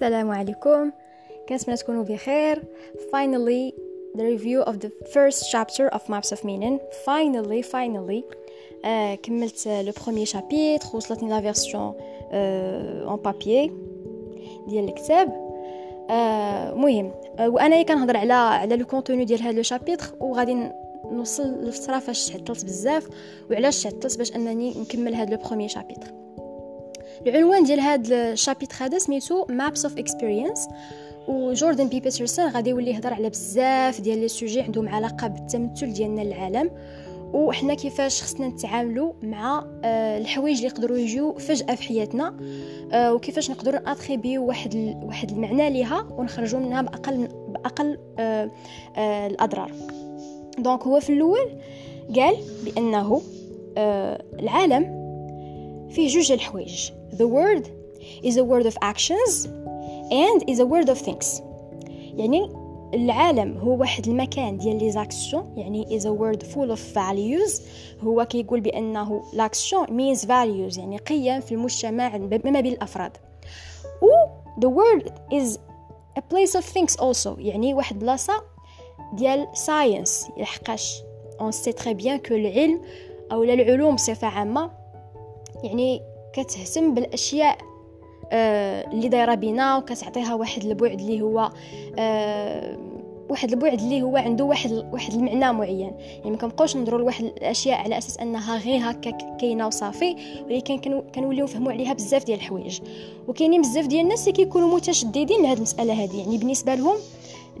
السلام عليكم. كنتمنى تكونوا بخير. Finally the review of the first chapter of maps of meaning. Finally finally. euh, كملت le premier chapitre وصلتني la version en papier ديال الكتاب. المهم euh, وأنا كنهضر على على le contenu ديال هذا le chapitre وغادي نوصل للفترة فاش تعطلت بزاف وعلاش تعطلت باش أنني نكمل هذا le premier chapitre العنوان ديال هذا ال chapitre هذا سميتو Maps of Experience وجوردن بي بيترسون غادي يولي يهضر على بزاف ديال les sujets عندهم علاقة بالتمثل ديالنا للعالم. وحنا كيفاش خصنا نتعاملوا مع آه، الحوايج اللي يقدروا يجيو فجأة في حياتنا. آه، وكيفاش نقدروا ن attribu يو واحد واحد المعنى ليها ونخرجوا منها بأقل بأقل آه، الأضرار. donc هو في الأول قال بأنه العالم فيه جوج الحوايج. The world is a world of actions and is a world of things. يعني العالم هو واحد المكان ديال les actions يعني is a world full of values. هو كيقول بأنه l'action means values يعني قيم في المجتمع ما بين الأفراد. و the world is a place of things also يعني واحد بلاصة ديال science. لحقاش on sait très bien que العلم أو العلوم بصفة عامة يعني كتهتم بالأشياء آه اللي دايرة بينا وكتعطيها واحد البعد اللي هو آه واحد البعد اللي هو عنده واحد واحد المعنى معين. يعني ما كنبقاوش نهضروا لواحد الأشياء على أساس أنها غير هكا كاينة وصافي ولكن كنوليو نفهموا عليها بزاف ديال الحوايج. وكاينين بزاف ديال الناس اللي كيكونوا متشددين لهاد المسألة هذه يعني بالنسبة لهم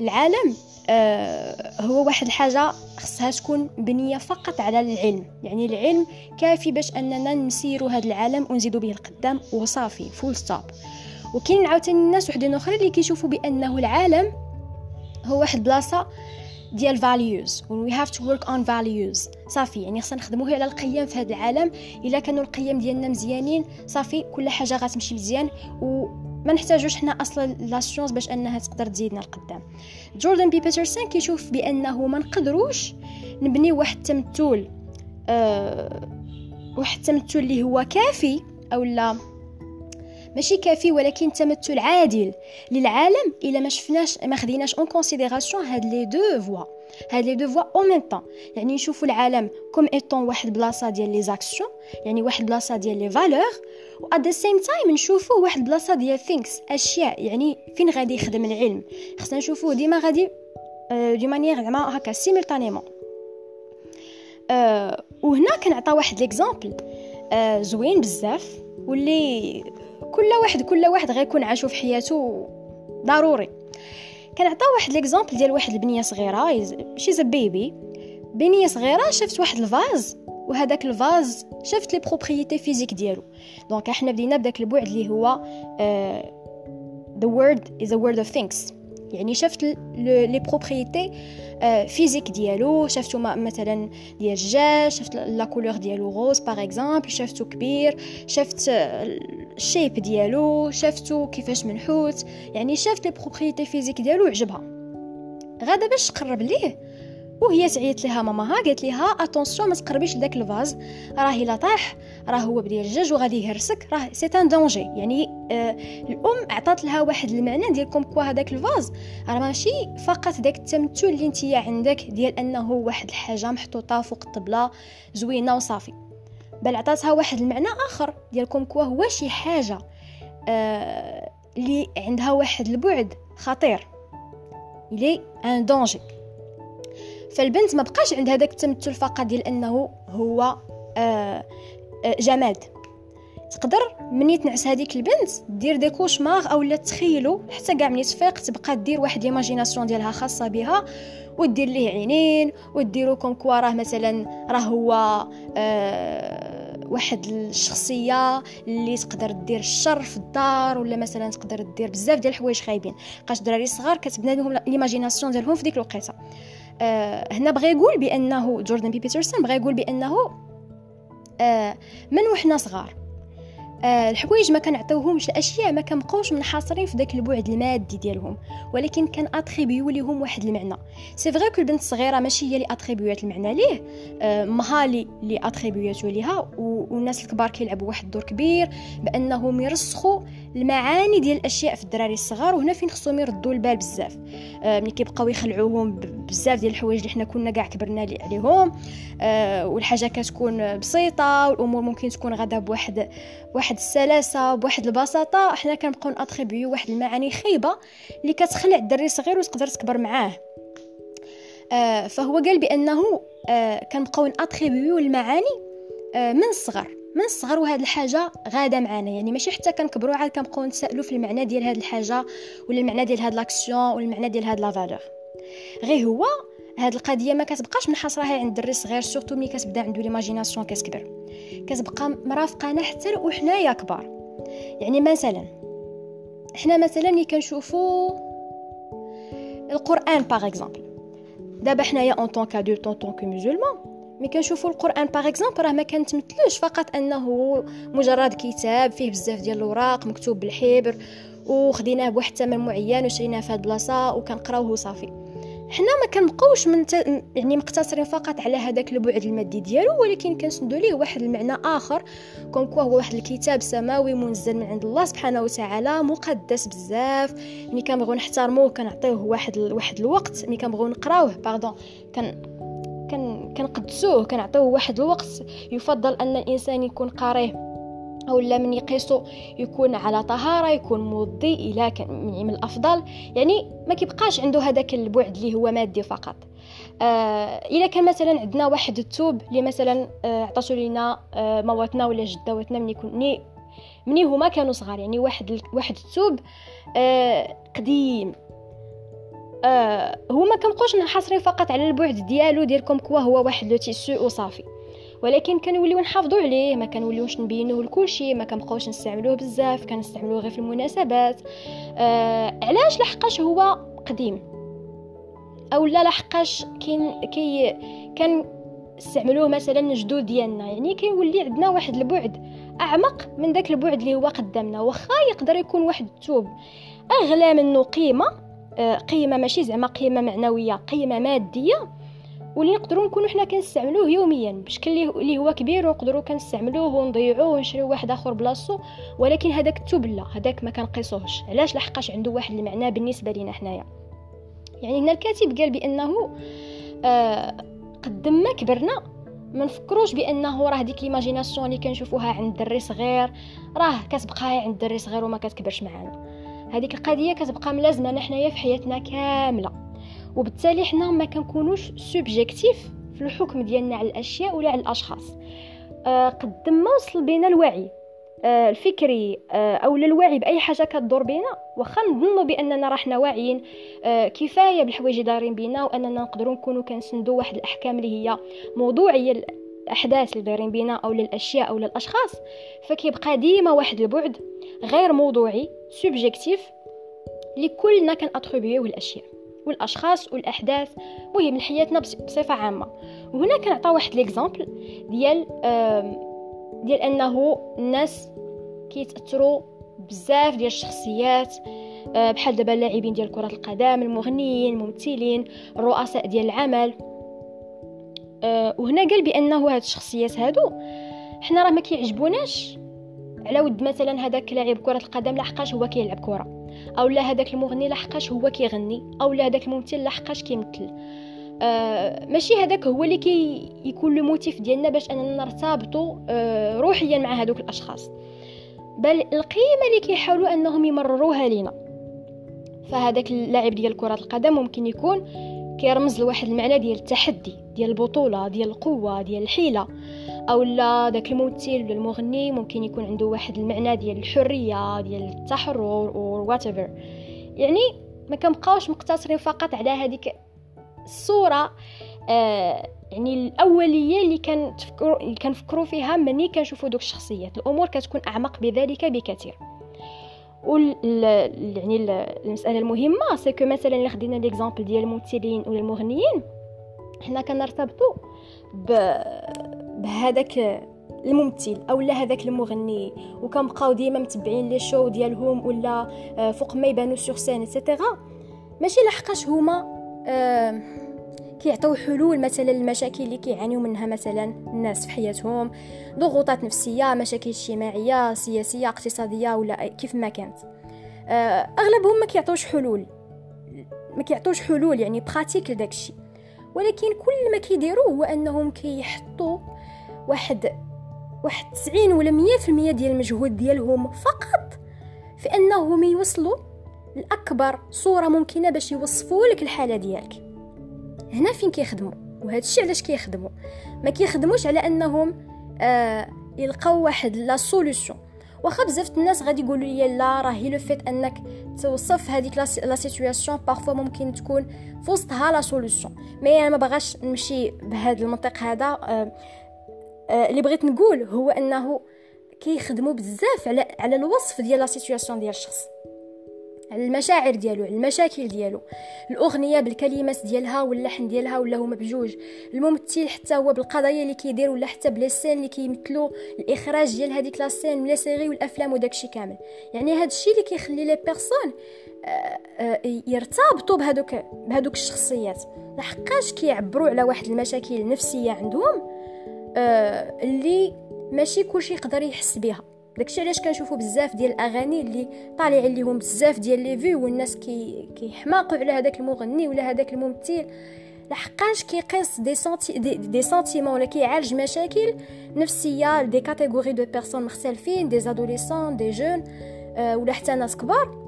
العالم آه هو واحد الحاجة خصها تكون بنية فقط على العلم. يعني العلم كافي باش أننا نسيروا هذا العالم ونزيدوا به القدام وصافي full stop وكاين عاوتاني الناس وحدين أخرين اللي كيشوفوا بأنه العالم هو واحد بلاصة ديال where we have to work on values. صافي يعني خصنا نخدموا على القيم في هذا العالم. إلا كانوا القيم ديالنا مزيانين صافي كل حاجة غتمشي مزيان. و ما نحتاجوش حنا أصلا لا باش أنها تقدر تزيدنا القدام جوردن بي بيترسون كيشوف بأنه ما نقدروش نبني واحد التمثل أه واحد التمثل اللي هو كافي أو لا. ماشي كافي ولكن تمثل عادل للعالم إلا ما شفناش ما خديناش en considération هاد les deux voies. هاد les deux voies au même temps يعني نشوفوا العالم comme étant واحد بلاصة ديال les actions يعني واحد بلاصة ديال les valeurs و at the same time نشوفوا واحد بلاصه ديال things أشياء يعني فين غادي يخدم العلم؟ خصنا نشوفوه ديما غادي de manière زعما هكا simultanément أه وهنا كنعطى واحد l'exemple أه زوين بزاف. واللي كل واحد كل واحد غيكون عاشو في حياته ضروري. كنعطى واحد l'exemple ديال واحد البنية صغيرة شي bébé بنية صغيرة شفت واحد ال vase. وهذاك ال vase شفت les propriétés physiques ديالو. donc إحنا بدينا بداك البعد اللي هو the world is a world of things يعني شفت les propriétés physiques ديالو. شفتو مثلا ديال الدجاج شفت la couleur ديالو rose par exemple شفتو كبير شفت ال shape ديالو شفتو كيفاش منحوت. يعني شفت les propriétés physiques ديالو عجبها غادا باش تقرب ليه وهي تعيط لها ماماها قالت لها attention ما تقربيش لذاك ال vase. راه الا طاح راه هو بديال الدجاج وغادي يهرسك. راه c'est un danger يعني آه الأم عطات لها واحد المعنى ديال comme quoi هذاك ال vase؟ راه ماشي فقط داك التمثل اللي انت عندك ديال أنه واحد الحاجة محطوطة فوق الطبلة زوينة وصافي. بل عطاتها واحد المعنى آخر ديال comme quoi هو شي حاجة آه عندها واحد البعد خطير. c'est un danger فالبنت ما بقاش عندها داك التمثل فقط ديال أنه هو آه آه جماد. تقدر مني تنعس هذيك البنت دير des cauchemars أو لا تخيلو حتى كاع مني تفيق تبقى دير واحد imagination ديالها خاصة بها ودير ليه عينين وديرو comme quoi راه مثلا راه هو آه واحد الشخصية اللي تقدر دير الشر في الدار ولا مثلا تقدر دير بزاف ديال الحوايج خايبين. بقاش الدراري الصغار كتبنى لهم ديالهم في ديك الوقيتة. آه هنا بغى يقول بأنه جوردن بي بيترسون بغى يقول بأنه آه من وحنا صغار. آه الحوايج ما كنعطيوهمش الاشياء ما كنبقاوش منحاصرين في داك البعد المادي ديالهم ولكن كان attribu يو ليهم واحد المعنى. c'est vrai que البنت الصغيرة ماشي هي اللي اتريبيوات المعنى ليه آه مها هي اللي attribu اتو ليها والناس الكبار كيلعبوا واحد الدور كبير بأنهم يرسخوا المعاني ديال الأشياء في الدراري الصغار وهنا فين خصهم يردوا البال بزاف. آه ملي كيبقاو يخلعوهم بزاف ديال الحوايج اللي حنا كنا كاع كبرنا عليهم. آه والحاجة كتكون بسيطة والأمور ممكن تكون غادا بواحد بواحد السلاسة بواحد البساطة. حنا كنبقاو ن attribu يو واحد المعاني خايبة اللي كتخلع الدري الصغير وتقدر تكبر معاه. آه فهو قال بأنه آه كنبقاو ن attribu يو المعاني آه من الصغر. من الصغر وهاد الحاجة غاده معنا يعني ماشي حتى كنكبروا عاد كنبقاو نتسائلوا في المعنى ديال هاد الحاجة ولا المعنى ديال هاد l'action ولا المعنى ديال هاد la valeur غير هو هاد القضية ما كتبقاش منحصرة على عند الدري الصغير surtout ملي كتبدا عنده l'imagination كتكبر. كتبقى مرافقانا حتى وحنايا كبار. يعني مثلا حنا مثلا ملي كنشوفوا القرآن par exemple دابا حنايا en tant qu'adulte en tant que musulman ملي كنشوفوا القرآن par exemple راه ما كنتمثلوش فقط أنه مجرد كتاب فيه بزاف ديال الاوراق مكتوب بالحبر وخديناه بواحد الثمن معين وشريناه في هاد البلاصه وكنقراوه صافي. حنا ما كنبقاوش من ت... يعني مقتصرين فقط على هذاك البعد المادي ديالو ولكن كنسندو ليه واحد المعنى آخر comme quoi هو واحد الكتاب سماوي منزل من عند الله سبحانه وتعالى مقدس بزاف. ملي كنبغيو نحترموه كنعطيوه واحد واحد الوقت ملي كنبغيو نقراوه باردون كان كان كنقدسوه كنعطيوه واحد الوقت يفضل أن الإنسان يكون قاريه أو لا من يقيسو يكون على طهارة يكون موضي إلى من الأفضل. يعني ما كيبقاش عنده هذاك البعد اللي هو مادي فقط. آه إلا كان مثلا عندنا واحد التوب اللي مثلا آه عطاتو لينا آه مواتنا ولا جداواتنا من يكون مني مني هما كانوا صغار. يعني واحد واحد التوب آه قديم. آه هو ما كنبقوش فقط على البعد ديالو ديال comme quoi هو واحد le tissu وصافي. ولكن كنوليو نحافظوا عليه ما كنوليوش نبينوه لكلشي ما كنبقاوش نستعملوه بزاف كنستعملوه غير في المناسبات. آه علاش لحقاش هو قديم؟ أو لا لحقاش كاين كي كان استعملوه مثلا جدود ديالنا؟ يعني كيولي عندنا واحد البعد أعمق من داك البعد اللي هو قدامنا واخا يقدر يكون واحد الثوب أغلى منه قيمة قيمة ماشي زعما قيمة معنوية قيمة مادية واللي نقدروا نكونوا حنا كنستعملوه يوميا. بشكل اللي هو كبير ونقدروا كنستعملوه ونضيعوه ونشريو واحد آخر بلاصتو. ولكن هذاك التوب لا هذاك ما كنقيسوهش. علاش لحقاش عنده واحد المعنى بالنسبة لينا حنايا؟ يعني هنا الكاتب قال بأنه آه قدم ما كبرنا. ما نفكروش بأنه راه ديك l'imagination اللي كنشوفوها عند الدري صغير راه كتبقى عند الدري صغير وما كتكبرش معانا. هذيك القضية كتبقى ملازمة حنايا في حياتنا كاملة. وبالتالي حنا ما كنكونوش subjectif في الحكم ديالنا على الأشياء ولا على الأشخاص. آه قد ما وصل بينا الوعي آه الفكري آه أو الوعي بأي حاجة كدور بينا واخا نظنوا بأننا راه حنا واعيين كفاية بالحوايج اللي دايرين بينا وأننا نقدروا نكونوا كنسندوا واحد الأحكام اللي هي موضوعية الاحداث اللي دايرين بينا أو للأشياء أو للأشخاص. فكيبقى ديما واحد البعد غير موضوعي subjectif اللي حنا كن attribu يوه الاشياء والأشخاص والأحداث. مهم لحياتنا بصفة عامة. وهنا كنعطى واحد l'exemple ديال ديال أنه الناس كيتأثروا بزاف ديال الشخصيات آه، بحال دابا اللاعبين ديال كرة القدم المغنيين الممثلين الرؤساء ديال العمل. آه، وهنا قال بأنه هاد الشخصيات هادو حنا راه ما كيعجبوناش. على ود مثلا هذاك لاعب كرة القدم لحقاش هو كيلعب كرة أو لا هذاك المغني لحقاش هو كيغني أو لا هذاك الممثل لحقاش كيمثل. آه ماشي هذاك هو اللي كي يكون لو موتيف ديالنا باش أننا نرتبطوا آه روحيا مع هذوك الأشخاص. بالقيمة اللي كيحاولوا أنهم يمرروها لينا. فهذاك اللاعب ديال كرة القدم ممكن يكون كيرمز لواحد المعنى ديال التحدي ديال البطولة ديال القوة ديال الحيلة. أو لا داك الممثل ولا المغني ممكن يكون عنده واحد المعنى ديال الحرية ديال التحرر أو whatever يعني ما كنبقاوش مقتصرين فقط على هذيك الصورة آه يعني الأولية اللي كنتفكروا اللي كنفكروا فيها ملي كنشوفوا دوك الشخصيات. الأمور كتكون أعمق بذلك بكثير. وال يعني المسألة المهمة c'est que مثلا اللي خدينا l'exemple ديال الممثلين ولا المغنيين حنا كنرتبطوا بهذاك الممثل أو لا هذاك المغني. وكنبقاو ديما متبعين les shows ديالهم ولا آه، فوق ما يبانو sur scène et cetera ماشي لحقاش هما كيعطيو حلول مثلا للمشاكل اللي كيعانيو منها مثلا الناس في حياتهم ضغوطات نفسية مشاكل اجتماعية سياسية اقتصادية ولا كيف ما كانت. آه، أغلبهم ما كيعطوش حلول. ما كيعطوش حلول يعني براتيك لداكشي ولكن كل ما كيديروا هو أنهم كيحطوا واحد واحد 90 ولا 100% ديال المجهود ديالهم فقط في أنهم يوصلوا لأكبر صورة ممكنة باش يوصفوا لك الحالة ديالك. هنا فين كيخدموا؟ وهذا الشيء علاش كيخدموا؟ ما كيخدموش على أنهم آه يلقاو واحد la solution واخا بزاف الناس غادي يقولوا لي لا راهي le fait أنك توصف هذيك la situation parfois ممكن تكون في وسطها la solution mais أنا ما بغاش نمشي بهذا المنطق هذا. آه آه اللي بغيت نقول هو أنه كيخدموا بزاف على على الوصف ديال la situation ديال الشخص. على المشاعر ديالو على المشاكل ديالو. الأغنية بالكلمات ديالها واللحن ديالها ولا هما بجوج الممثل حتى هو بالقضايا اللي كيدير ولا حتى ب les scènes اللي كيمثلوا الإخراج ديال هذيك la scène من séries والافلام وداكشي كامل. يعني هذا الشيء اللي كيخلي les personnes آه، آه، يرتبطوا بهذوك بهذوك الشخصيات. لحقاش كيعبروا على واحد المشاكل النفسية عندهم آه، اللي ماشي كلشي يقدر يحس بها. داكشي علاش كنشوفوا بزاف ديال الأغاني اللي طالعين ليهم بزاف ديال les vues والناس كي كيحماقوا على هذاك المغني ولا هذاك الممثل. لحقاش كيقيس des senti des, des sentiments ولا كيعالج مشاكل نفسية des catégories de personnes مختلفين des adolescents des jeunes آه ولا حتى ناس كبار.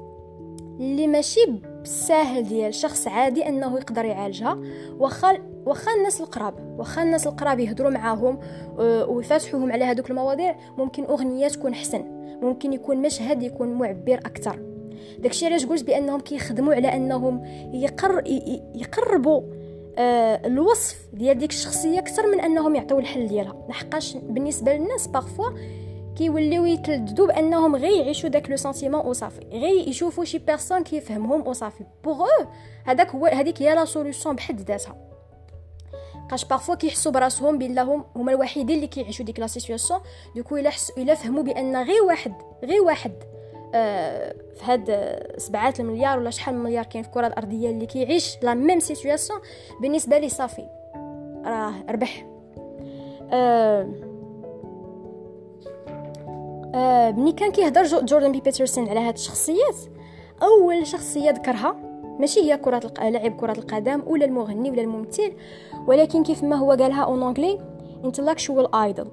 اللي ماشي بالساهل ديال شخص عادي أنه يقدر يعالجها واخا واخا الناس القراب واخا الناس القراب يهضروا معاهم آه، ويفتحوهم على هذوك المواضيع ممكن أغنية تكون حسن ممكن يكون مشهد يكون معبر أكثر داكشي علاش قلت بأنهم كيخدموا على أنهم يقر يقربوا آه الوصف ديال ديك الشخصية أكثر من أنهم يعطيو الحل ديالها. لحقاش بالنسبة للناس parfois كيوليو يتلذذوا بأنهم غير يعيشوا داك le sentiment وصافي غير يشوفوا شي personne كيفهمهم وصافي pour هذاك هو هذيك هي la solution بحد ذاتها. قاش parfois كيحسوا براسهم بانهم هما الوحيدين اللي كيعيشوا ديك la situation du coup الا حس الا فهموا بان غير واحد غير واحد آه في هاد سبعات المليار ولا شحال من مليار كاين في الكره الارضيه اللي كيعيش la même situation بالنسبة لي صافي راه ربح آه آه ملي كان كيهضر جوردن بي بيترسون على هاد الشخصيات اول شخصيه ذكرها ماشي هي كرة لاعب كرة القدم ولا المغني ولا الممثل ولكن كيف ما هو قالها en anglais intellectual idol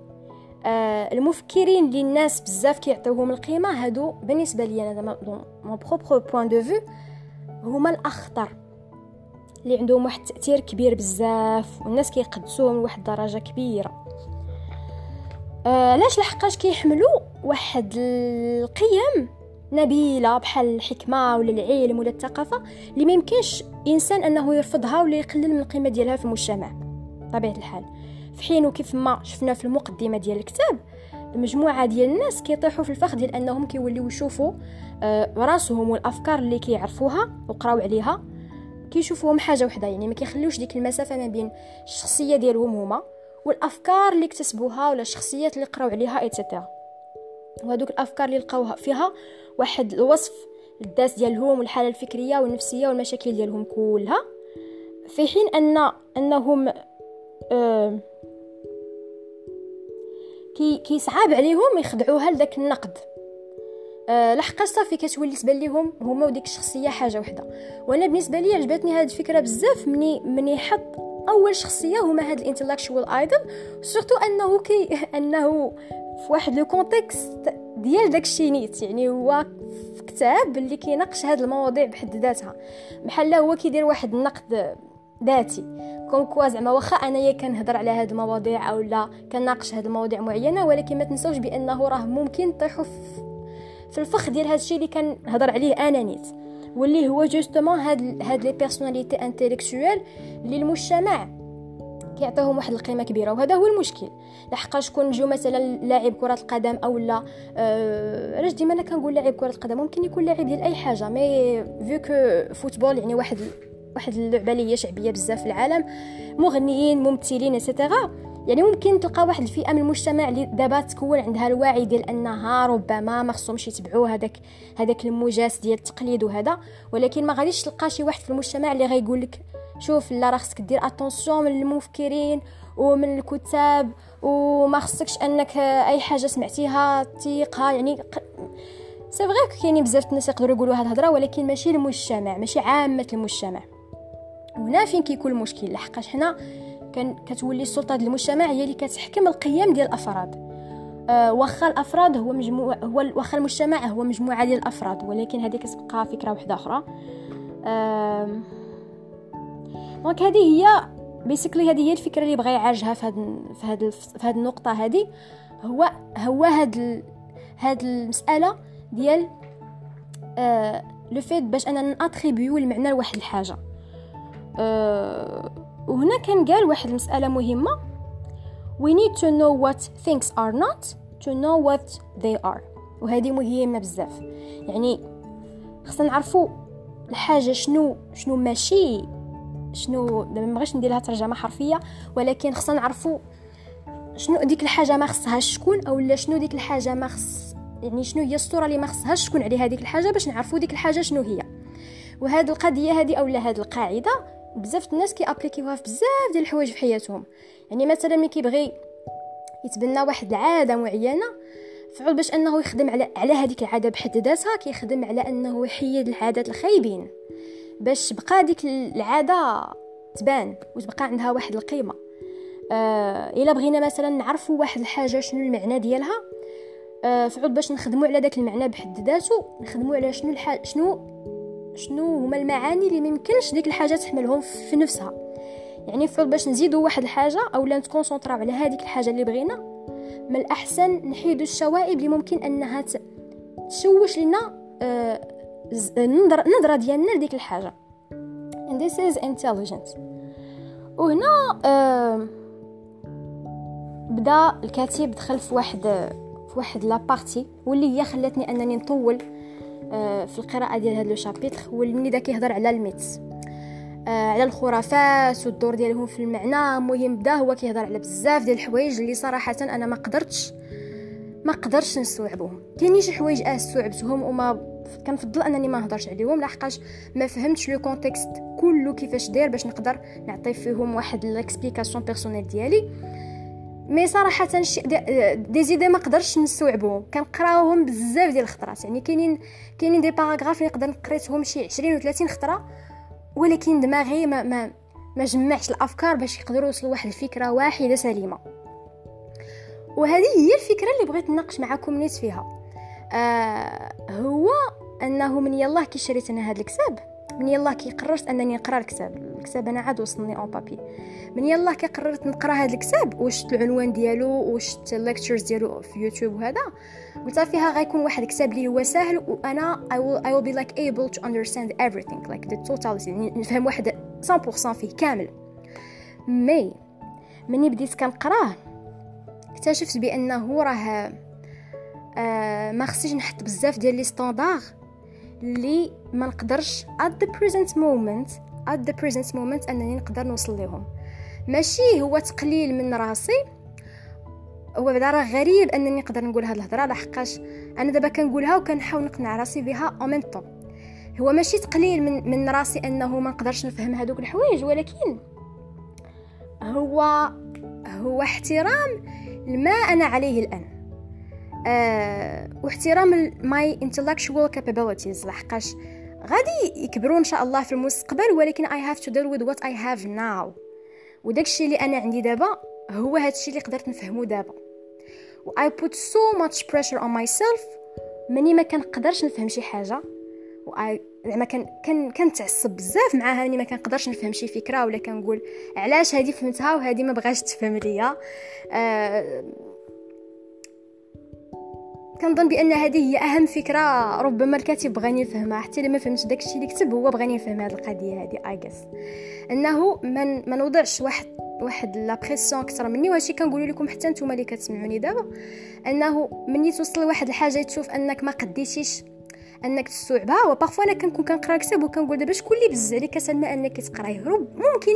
آه المفكرين اللي الناس بزاف كيعطيوهم القيمة هادو بالنسبة لي أنا mon propre point de vue هما الأخطر. اللي عندهم واحد التاثير كبير بزاف والناس كيقدسوهم لواحد الدرجة كبيرة. آه علاش لحقاش كيحملوا واحد القيم؟ نبيلة بحال الحكمة ولا العلم ولا الثقافه اللي ما يمكنش إنسان أنه يرفضها ولا يقلل من القيمة ديالها في المجتمع. طبيعة الحال. في حين كيف ما شفنا في المقدمة ديال الكتاب مجموعه ديال الناس كيطيحوا في الفخ ديال أنهم كيوليو يشوفوا آه راسهم والأفكار اللي كيعرفوها وقراو عليها كيشوفوهم حاجة وحدة يعني ما كيخليوش ديك المسافة ما بين الشخصية ديالهم هما والأفكار اللي اكتسبوها ولا الشخصيات اللي قراو عليها ايتترا وهذوك الأفكار اللي لقاوها فيها واحد الوصف الداس ديالهم والحالة الفكرية والنفسية والمشاكل ديالهم كلها في حين ان أنهم آه كي كيصعب عليهم يخدعوها لذاك النقد. أه لحقاش صافي كتولي تبان لهم هما وديك الشخصية حاجة وحدة. وأنا بالنسبة لي عجبتني هذه الفكرة بزاف مني مني حط أول شخصية هما هاد ال intellectual idol surtout أنه كي أنه في واحد le contexte ديال داكشي نيت يعني هو في كتاب اللي كيناقش هاد المواضيع بحد ذاتها. بحال هو كيدير واحد النقد ذاتي. comme quoi زعما واخا انايا كنهضر على هاد المواضيع أو لا كناقش هاد المواضيع معينة ولكن ما تنسوش بأنه راه ممكن طيحوا في الفخ ديال هادشي اللي كنهضر عليه أنا نيت. واللي هو justement هاد هاد les personnalités intellectuelles اللي المجتمع كيعطيهم واحد القيمة كبيرة وهذا هو المشكل. لحقاش كون نجيو مثلا لاعب كرة القدم أو لا؟ آه علاش ديما أنا كنقول لاعب كرة القدم؟ ممكن يكون لاعب ديال أي حاجة mais vu que football يعني واحد واحد اللعبة اللي هي شعبية بزاف في العالم مغنيين ممثلين et cetera يعني ممكن تلقى واحد الفئة من المجتمع اللي دابا تكون عندها الوعي ديال أنها ربما ما خصهمش يتبعوا هذاك هذاك الموجات ديال التقليد وهذا ولكن ما غاديش تلقى شي واحد في المجتمع اللي غيقول لك شوف لا راه خصك دير attention من المفكرين ومن الكتاب وما خصكش انك اي حاجة سمعتيها تيقها. يعني c'est vrai كاينين بزاف الناس يقدروا يقولوا هاد الهضرة ولكن ماشي المجتمع ماشي عامة المجتمع. وهنا فين كيكون المشكل؟ لحقاش حنا كان كتولي السلطة ديال المجتمع هي اللي كتحكم القيم ديال الأفراد. أه واخا الأفراد هو مجموع هو واخا المجتمع هو مجموعة ديال الأفراد ولكن هذه كتبقى فكرة واحدة أخرى. أه donc هذه هي basically هذه هي الفكرة اللي بغى يعالجها في هاد في هاد في هاد النقطة هذه هو هو هاد هاد المسألة ديال آه le fait باش أنا ن attribuer المعنى لواحد الحاجة. آه وهنا كان قال واحد المسألة مهمة. We need to know what things are not to know what they are. وهذه مهمة بزاف. يعني خصنا نعرفوا الحاجة شنو شنو ماشي شنو ما بغيتش ندير لها ترجمة حرفية ولكن خصنا نعرفوا شنو ديك الحاجة ما خصهاش شكون اولا شنو ديك الحاجة ما خص يعني شنو هي الصورة اللي ما خصهاش تكون عليها هذيك الحاجة باش نعرفوا ديك الحاجة شنو هي. وهاد القضية هذه اولا هاد القاعدة بزاف الناس كيابليكيوها في بزاف ديال الحوايج في حياتهم. يعني مثلا ملي كيبغي يتبنى واحد العادة معينة فعول باش أنه يخدم على على هذيك العادة بحد ذاتها كيخدم على أنه يحيد العادات الخايبين. باش بقى ديك العادة تبان وتبقى عندها واحد القيمة. آه إلا بغينا مثلا نعرفوا واحد الحاجة شنو المعنى ديالها آه فعود باش نخدموا على داك المعنى بحد ذاته نخدموا على شنو الح... شنو شنو هما المعاني اللي ميمكنش ديك الحاجة تحملهم في نفسها. يعني فعوض باش نزيدوا واحد الحاجة اولا نت concentrer او على هذيك الحاجة اللي بغينا من الأحسن نحيدوا الشوائب اللي ممكن أنها تشوش لنا آه النظره ديالنا لديك الحاجة. And this is intelligence. وهنا بدا الكاتب دخل في واحد في واحد la partie واللي هي خلاتني أنني نطول آه في القراءة ديال هذا le chapitre واللي بدا كيهضر على ال myths آه على الخرافات والدور ديالهم في المعنى. المهم بدا هو كيهضر على بزاف ديال الحوايج اللي صراحة أنا ما قدرتش ما قدرتش نستوعبهم. كاينين شي حوايج آه أستوعبتهم وما كنفضل أنني ما نهضرش عليهم لحقاش ما فهمتش le contexte كله كيفاش داير باش نقدر نعطي فيهم واحد l'explication personnelle ديالي. mais صراحة شي des idées ما قدرتش نستوعبهم. كنقراوهم بزاف ديال الخطرات. يعني كاينين كاينين des paragraphes اللي نقدر نقريتهم شي 20 و 30 خطرة ولكن دماغي ما ما ما جمعش الأفكار باش يقدروا يوصلوا واحد الفكرة واحدة سليمة. وهذه هي الفكرة اللي بغيت نناقش معكم نيت فيها. آه هو أنه من يلاه كي شريت أنا هذا الكتاب من يلاه كي قررت أنني نقرأ الكتاب الكتاب أنا عاد وصلني en papier من يلاه كي قررت نقرأ هذا الكتاب وشفت العنوان ديالو وشفت ال lectures ديالو في يوتيوب وهذا قلت فيها غيكون واحد الكتاب اللي هو سهل وأنا I will, I will be like able to understand everything like the totality يعني نفهم واحد 100% فيه كامل. مي مني بديت كنقراه اكتشفت بأنه راه آه ما خصنيش نحط بزاف ديال لي ستاندار اللي ما نقدرش at the present moment at the present moment أنني نقدر نوصل لهم ماشي هو تقليل من راسي. هو بعدا راه غريب أنني نقدر نقول هاد الهضرة لحقاش أنا دابا كنقولها وكنحاول نقنع راسي بها أو ميم طون هو ماشي تقليل من من راسي أنه ما نقدرش نفهم هادوك الحوايج ولكن هو هو احترام لما أنا عليه الآن. واحترام ماي intellectual capabilities. لحقاش غادي يكبروا إن شاء الله في المستقبل ولكن I have to deal with I have now. وداك الشيء اللي أنا عندي دابا هو هذا الشيء اللي قدرت نفهمه دابا. و I put so much pressure on myself مني ما كنقدرش نفهم شي حاجة. و I زعما كان كان كنتعصب بزاف معاها ملي ما كنقدرش نفهم شي فكرة ولا كنقول علاش هذه فهمتها وهذه ما بغاش تفهم ليا. أه كنظن بأن هذه هي أهم فكرة ربما الكاتب بغاني يفهمها حتى إلا ما فهمش داكشي اللي كتب هو بغاني يفهم هذه القضية هذه اي جس أنه من ما نوضعش واحد واحد la pression أكثر مني وهادشي كنقول لكم حتى نتوما اللي كتسمعوني دابا. أنه ملي توصل لواحد الحاجة تشوف أنك ما قديتيش أنك تستوعبها و parfois أنا كنكون كنقرأ كتاب وكنقول دابا شكون اللي بز عليك سلمى أنك تقراه ممكن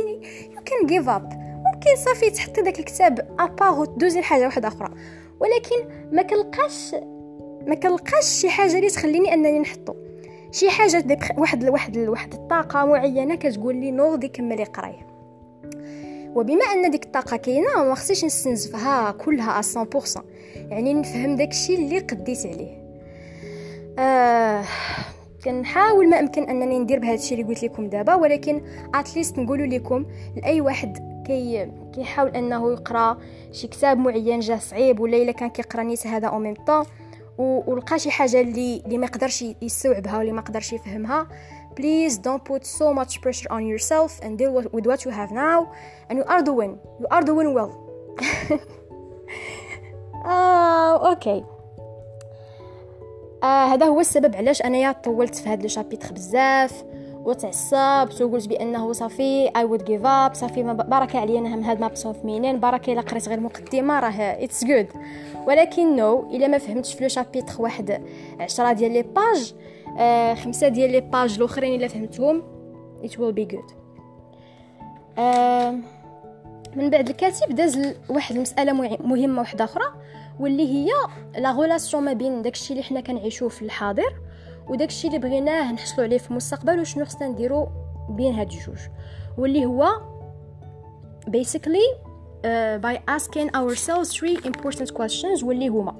you can give up ممكن صافي تحطي داك الكتاب après دوزي لحاجة واحدة أخرى. ولكن ما كنلقاش ما كنلقاش شي حاجة اللي تخليني أنني نحطو. شي حاجة ديك واحد واحد واحد الطاقة معينة كتقول لي نوضي كملي قرايه وبما أن ديك الطاقة كاينة ما خصنيش نستنزفها كلها 100% يعني نفهم داكشي اللي قديت عليه. آه كنحاول ما أمكن أنني ندير بهذا الشيء اللي قلت لكم دابا ولكن at least نقول لكم لأي واحد كي كيحاول أنه يقرأ شي كتاب معين جا صعيب ولا إلا كان كيقرأ نيت هذا au même temps ولقى شي حاجة اللي اللي ما يقدرش يستوعبها ولا ما يقدرش يفهمها. Please don't put so much pressure on yourself and deal with what you have now. And you are doing you are doing well. آه okay آه هذا هو السبب علاش أنايا طولت في هذا le chapitre بزاف. وتعصبت وقلت بأنه صافي I would give up صافي بركه عليا أنا هاد Maps of Meaning بركه إلا قريت غير مقدمة راه it's good ولكن no إلا ما فهمتش في le chapitre واحد 10 ديال les pages آه خمسة ديال les pages الأخرين إلا فهمتهم will be good. آه من بعد الكاتب داز واحد المسألة مهمة واحدة أخرى واللي هي la relation ما بين داكشي اللي حنا كنعيشوه في الحاضر وداكشي اللي بغيناه نحصلوا عليه في المستقبل وشنو خصنا نديرو بين هاد الجوج واللي هو basically uh, by asking ourselves three important questions واللي هما.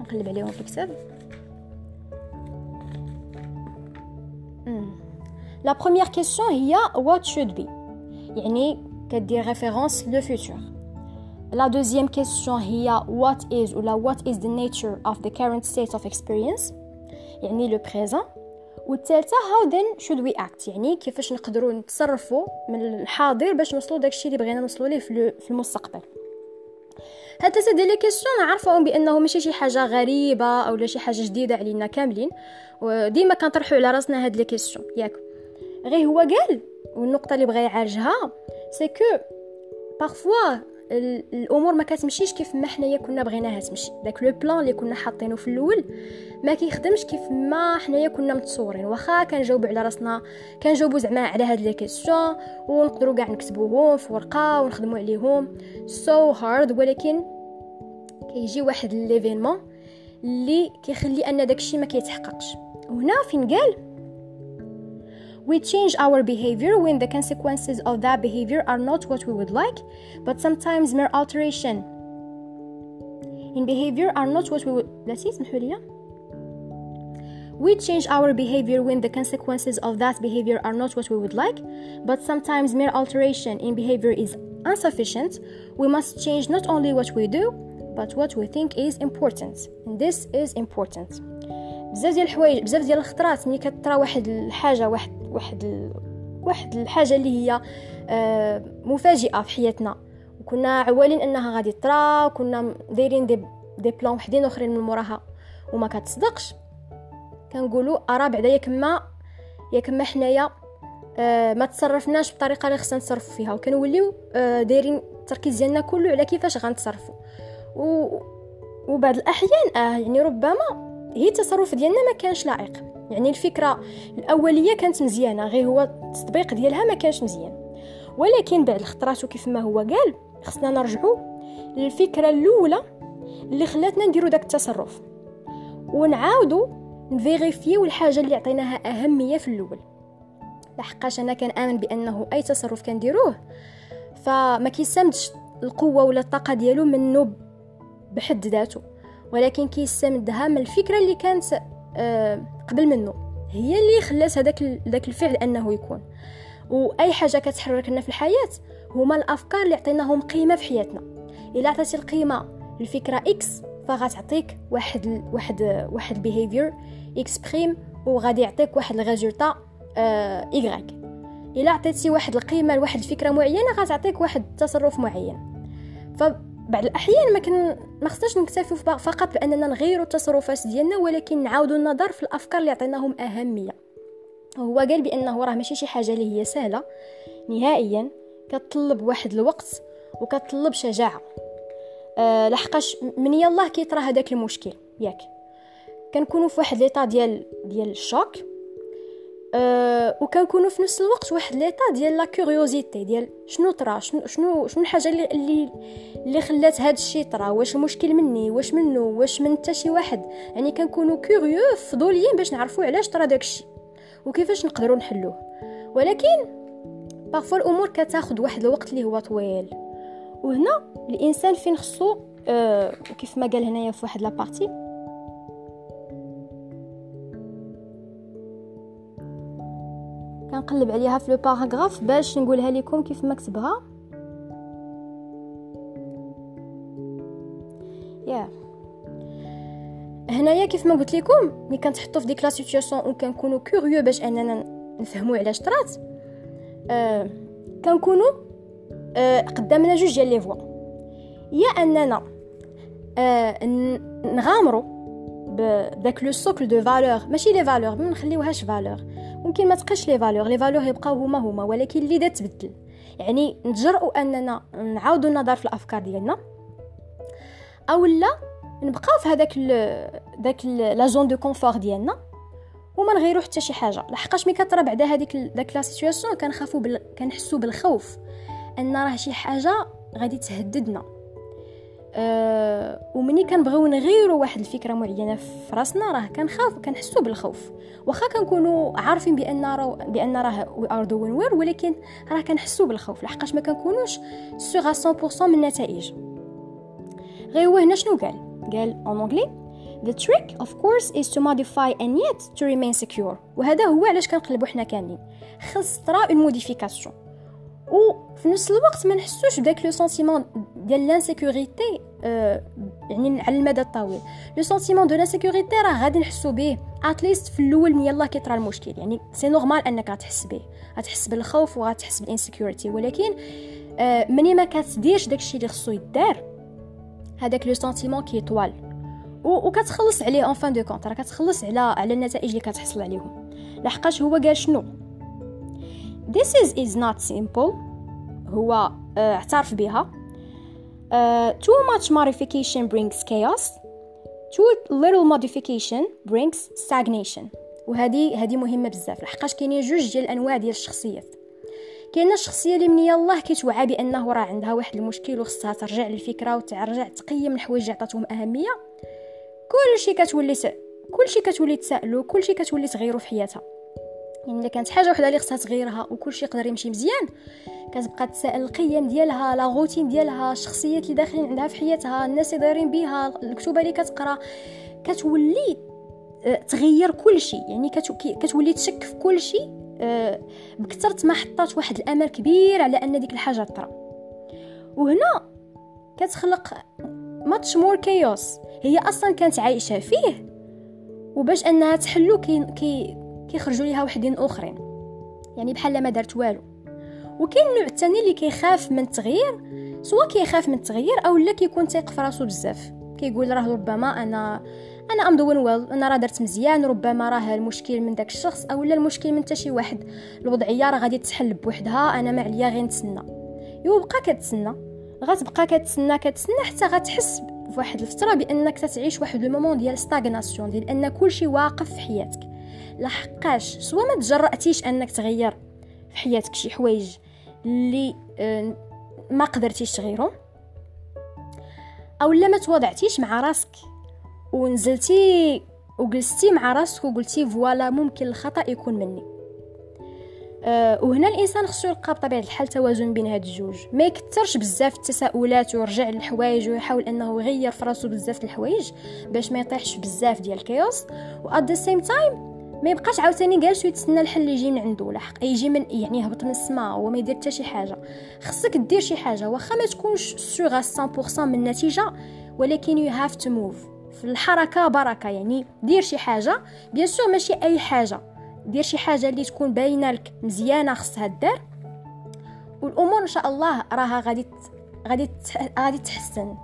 نقلب عليهم في الكتاب. la première question هي what should be. يعني كدير référence le futur la deuxième question هي what is ولا what is the nature of the current state of experience. يعني le présent. والثالثة how then should we act يعني كيفاش نقدروا نتصرفوا من الحاضر باش نوصلوا داكشي اللي بغينا نوصلوا ليه في المستقبل. هاد ثلاثة ديال les questions نعرفهم بأنه ماشي شي حاجة غريبة أو شي حاجة جديدة علينا كاملين. وديما كنطرحوا على راسنا هاد les questions. ياك. غير هو قال والنقطة اللي بغى يعالجها c'est que parfois الأمور ما كتمشيش كيف ما حنايا كنا بغيناها تمشي. داك le plan اللي كنا حاطينه في الأول ما كيخدمش كيف ما حنايا كنا متصورين. واخا كنجاوبوا على راسنا كنجاوبوا زعما على هاد les questions ونقدروا كاع نكتبوهم في ورقة ونخدموا عليهم. سو so هارد ولكن كيجي واحد ليفينمون اللي كيخلي أن داكشي ما كيتحققش. وهنا فين قال؟ We change our behavior when the consequences of that behavior are not what we would like, but sometimes mere alteration in behavior are not what we would. That's it, We change our behavior when the consequences of that behavior are not what we would like, but sometimes mere alteration in behavior is insufficient. We must change not only what we do, but what we think is important. And this is important. بزاف ديال الحوايج بزاف ديال الخطرات ملي كطرا واحد الحاجه واحد واحد ال... واحد الحاجة اللي هي آه مفاجئة في حياتنا. وكنا عوالين أنها غادي تطرا وكنا دايرين دي دي بلان وحدين آخرين من موراها وما كتصدقش. كنقولوا ارا بعدا ياك ما ياك ما حنايا آه ما تصرفناش بطريقة اللي خصنا نتصرفوا فيها. وكنوليو آه دايرين التركيز ديالنا كله على كيفاش غنتصرفوا. و وبعض الأحيان آه يعني ربما هي التصرف ديالنا ما كانش لائق. يعني الفكرة الأولية كانت مزيانة غير هو التطبيق ديالها ما كانش مزيان. ولكن بعد الخطرات وكيف ما هو قال خصنا نرجعوا للفكرة الأولى اللي خلاتنا نديرو داك التصرف. ونعاودوا نفيريفيو الحاجة اللي عطيناها أهمية في الأول. لحقاش أنا كنامن بأنه أي تصرف كنديروه فما كيسامدش القوة ولا الطاقة ديالو منه بحد ذاته. ولكن كيستمدها من الفكرة اللي كانت آه، قبل منه. هي اللي خلات هذاك ذاك الفعل أنه يكون. وأي حاجة كتحركنا في الحياة هما الأفكار اللي عطيناهم قيمة في حياتنا. إلا عطيتي القيمة للفكره X فغتعطيك واحد واحد واحد ال behavior X prime وغادي يعطيك واحد ال résultat Y إلا عطيتي واحد القيمة لواحد الفكرة معينة غتعطيك واحد التصرف معين. ف بعض الأحيان ما كن ما خصناش نكتفيو فقط بأننا نغيروا التصرفات ديالنا ولكن نعاودوا النظر في الأفكار اللي عطيناهم أهمية. هو قال بأنه راه ماشي شي حاجة اللي هي سهلة. نهائيا كتطلب واحد الوقت وكتطلب شجاعة. أه لحقاش من يلاه كيطرا هذاك المشكل ياك. كنكونوا في واحد ليطا ديال ديال الشوك. أه وكنكونوا في نفس الوقت واحد ليطا ديال لا كوريوزيتي ديال شنو طرا شنو شنو شنو الحاجة اللي اللي اللي خلات هذا الشيء طرا؟ واش المشكل مني؟ واش منه واش من حتى شي واحد؟ يعني كنكونوا curieux فضوليين باش نعرفوا علاش طرا داكشي وكيفاش نقدروا نحلوه. ولكن parfois الأمور كتاخذ واحد الوقت اللي هو طويل. وهنا الإنسان فين خصو أه كيف ما قال هنايا في واحد la partie كنقلب عليها في le paragraphe باش نقولها لكم كيف ما كتبها. يا. هنايا كيف ما قلت لكم ملي كنتحطوا في ديك la situation وكنكونوا curieux باش أننا نفهموا علاش طرات آه كنكونوا آه قدامنا جوج ديال les voies. يا أننا آه نغامروا بداك le socle de valeurs ماشي les valeurs ما نخليوهاش valeurs. ممكن ما تبقاش les valeurs. les valeurs يبقاو هما هما ولكن اللي تبدل. يعني نتجرؤوا أننا نعاودوا النظر في الأفكار ديالنا أو لا نبقاو في هذاك داك la zone de confort ديالنا وما نغيروا حتى شي حاجة. لحقاش ملي كطرا بعدا هذيك داك la situation كنخافوا بال... كنحسوا بالخوف أن راه شي حاجة غادي تهددنا. أه ومني كنبغيو نغيروا واحد الفكرة معينة في راسنا راه كنخاف كنحسوا بالخوف. واخا كنكونوا عارفين بأن راه بأن راه we are doing well ولكن راه كنحسوا بالخوف لحقاش ما كنكونوش sûr 100% من النتائج. غير هو هنا شنو قال؟ قال en anglais The trick of course is to modify and yet to remain secure. وهذا هو علاش كنقلبوا حنا كاملين. خص طرا اون وفي نفس الوقت ما نحسوش بداك le sentiment ديال l'insécurité آه يعني على المدى الطويل. le sentiment de l'insécurité راه غادي نحسو به at least في الأول من يلاه كيطرا المشكل. يعني c'est normal أنك غتحس به غتحس بالخوف وغتحس ب l'insécurité ولكن آه مني ما كتديرش داكشي اللي خصو يدار هذاك le sentiment كيطوال وكتخلص عليه en fin de compte راه كتخلص على على النتائج اللي كتحصل عليهم. لحقاش هو قال شنو؟ This is is not simple. هو uh, اعترف بها. uh, too much modification brings chaos. Too little modification brings stagnation. وهذه هذه مهمة بزاف. لحقاش كاينين جوج ديال الأنواع ديال الشخصيات. كاينة الشخصيه اللي من يلاه كتوعى بأنه راه عندها واحد المشكل وخصها ترجع للفكرة وترجع تقيم الحوايج اللي عطاتهم أهمية. كلشي كتولي س... كلشي كتولي تسألو كلشي كتولي تغيرو في حياتها. يعني إلا كانت حاجة وحدة اللي خصها تغيرها وكلشي يقدر يمشي مزيان كتبقى تسائل القيم ديالها لا روتين ديالها الشخصيات اللي داخلين عندها في حياتها الناس اللي دايرين بها الكتب اللي كتقرا كتولي آه، تغير كل شيء يعني كتولي تشك في كل شيء آه، بكثرة ما حطات واحد الأمل كبير على أن ديك الحاجة طرا وهنا كتخلق much more chaos هي أصلا كانت عايشة فيه وباش أنها تحلو كي كيخرجوا ليها وحدين أخرين. يعني بحال ما دارت والو. وكاين النوع الثاني اللي كيخاف من التغيير سواء كيخاف من التغيير أو لا كيكون تيق في راسو بزاف. كيقول راه ربما أنا أنا I'm doing well أنا راه درت مزيان ربما راه المشكل من داك الشخص أو لا المشكل من حتى شي واحد. الوضعية راه غادي تحل بوحدها أنا ما عليا غير نتسنى. يبقى كتسنى غتبقى كتسنى كتسنى حتى غتحس فواحد الفترة بأنك تتعيش واحد ال moment ديال stagnation ديال أن كلشي واقف في حياتك. لحقاش soit ما تجرأتيش أنك تغير في حياتك شي حوايج اللي آه، ما قدرتيش تغيرهم؟ أو لا ما توضعتيش مع راسك ونزلتي وجلستي مع راسك وقلتي voilà ممكن الخطأ يكون مني. أه وهنا الإنسان خصو يلقى بطبيعة الحال توازن بين هاد الجوج. ما يكثرش بزاف التساؤلات ويرجع للحوايج ويحاول أنه يغير في راسو بزاف الحوايج باش ما يطيحش بزاف ديال ال chaos. و at the same time ما يبقاش عاوتاني جالس ويتسنى الحل يجي من عنده لحق يجي من يعني يهبط من السماء وما يدير حتى شي حاجة. خصك دير شي حاجة واخا ما تكونش sûre 100% من النتيجة ولكن you have to move في الحركة بركة يعني دير شي حاجة. bien sûr ماشي أي حاجة. دير شي حاجة اللي تكون باينة لك مزيانة خصها دار والأمور إن شاء الله راها غادي غادي غادي تحسن.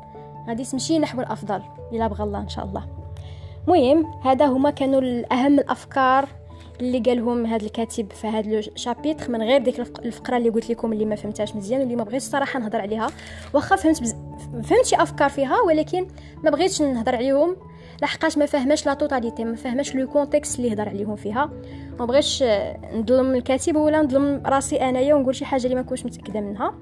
غادي تمشي نحو الأفضل. إلا بغى الله إن شاء الله. مهم هذا هما كانوا اهم الأفكار اللي قالهم هذا الكاتب في هذا le chapitre من غير ديك الفقرة اللي قلت لكم اللي ما فهمتهاش مزيان واللي ما بغيتش صراحة نهضر عليها. واخا فهمت بز... فهمت شي أفكار فيها ولكن ما بغيتش نهضر عليهم. لحقاش ما فهمش la totalité ما فهمش le contexte اللي هضر عليهم فيها. ما بغيتش نظلم الكاتب ولا نظلم راسي أنايا ونقول شي حاجة اللي ما كنتش متأكدة منها.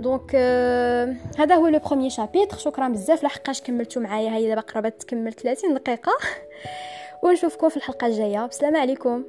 donc euh, هذا هو le premier chapitre شكرا بزاف لحقاش كملتوا معايا. هي دابا قربت تكمل 30 دقيقة. ونشوفكم في الحلقة الجاية. بسلام عليكم.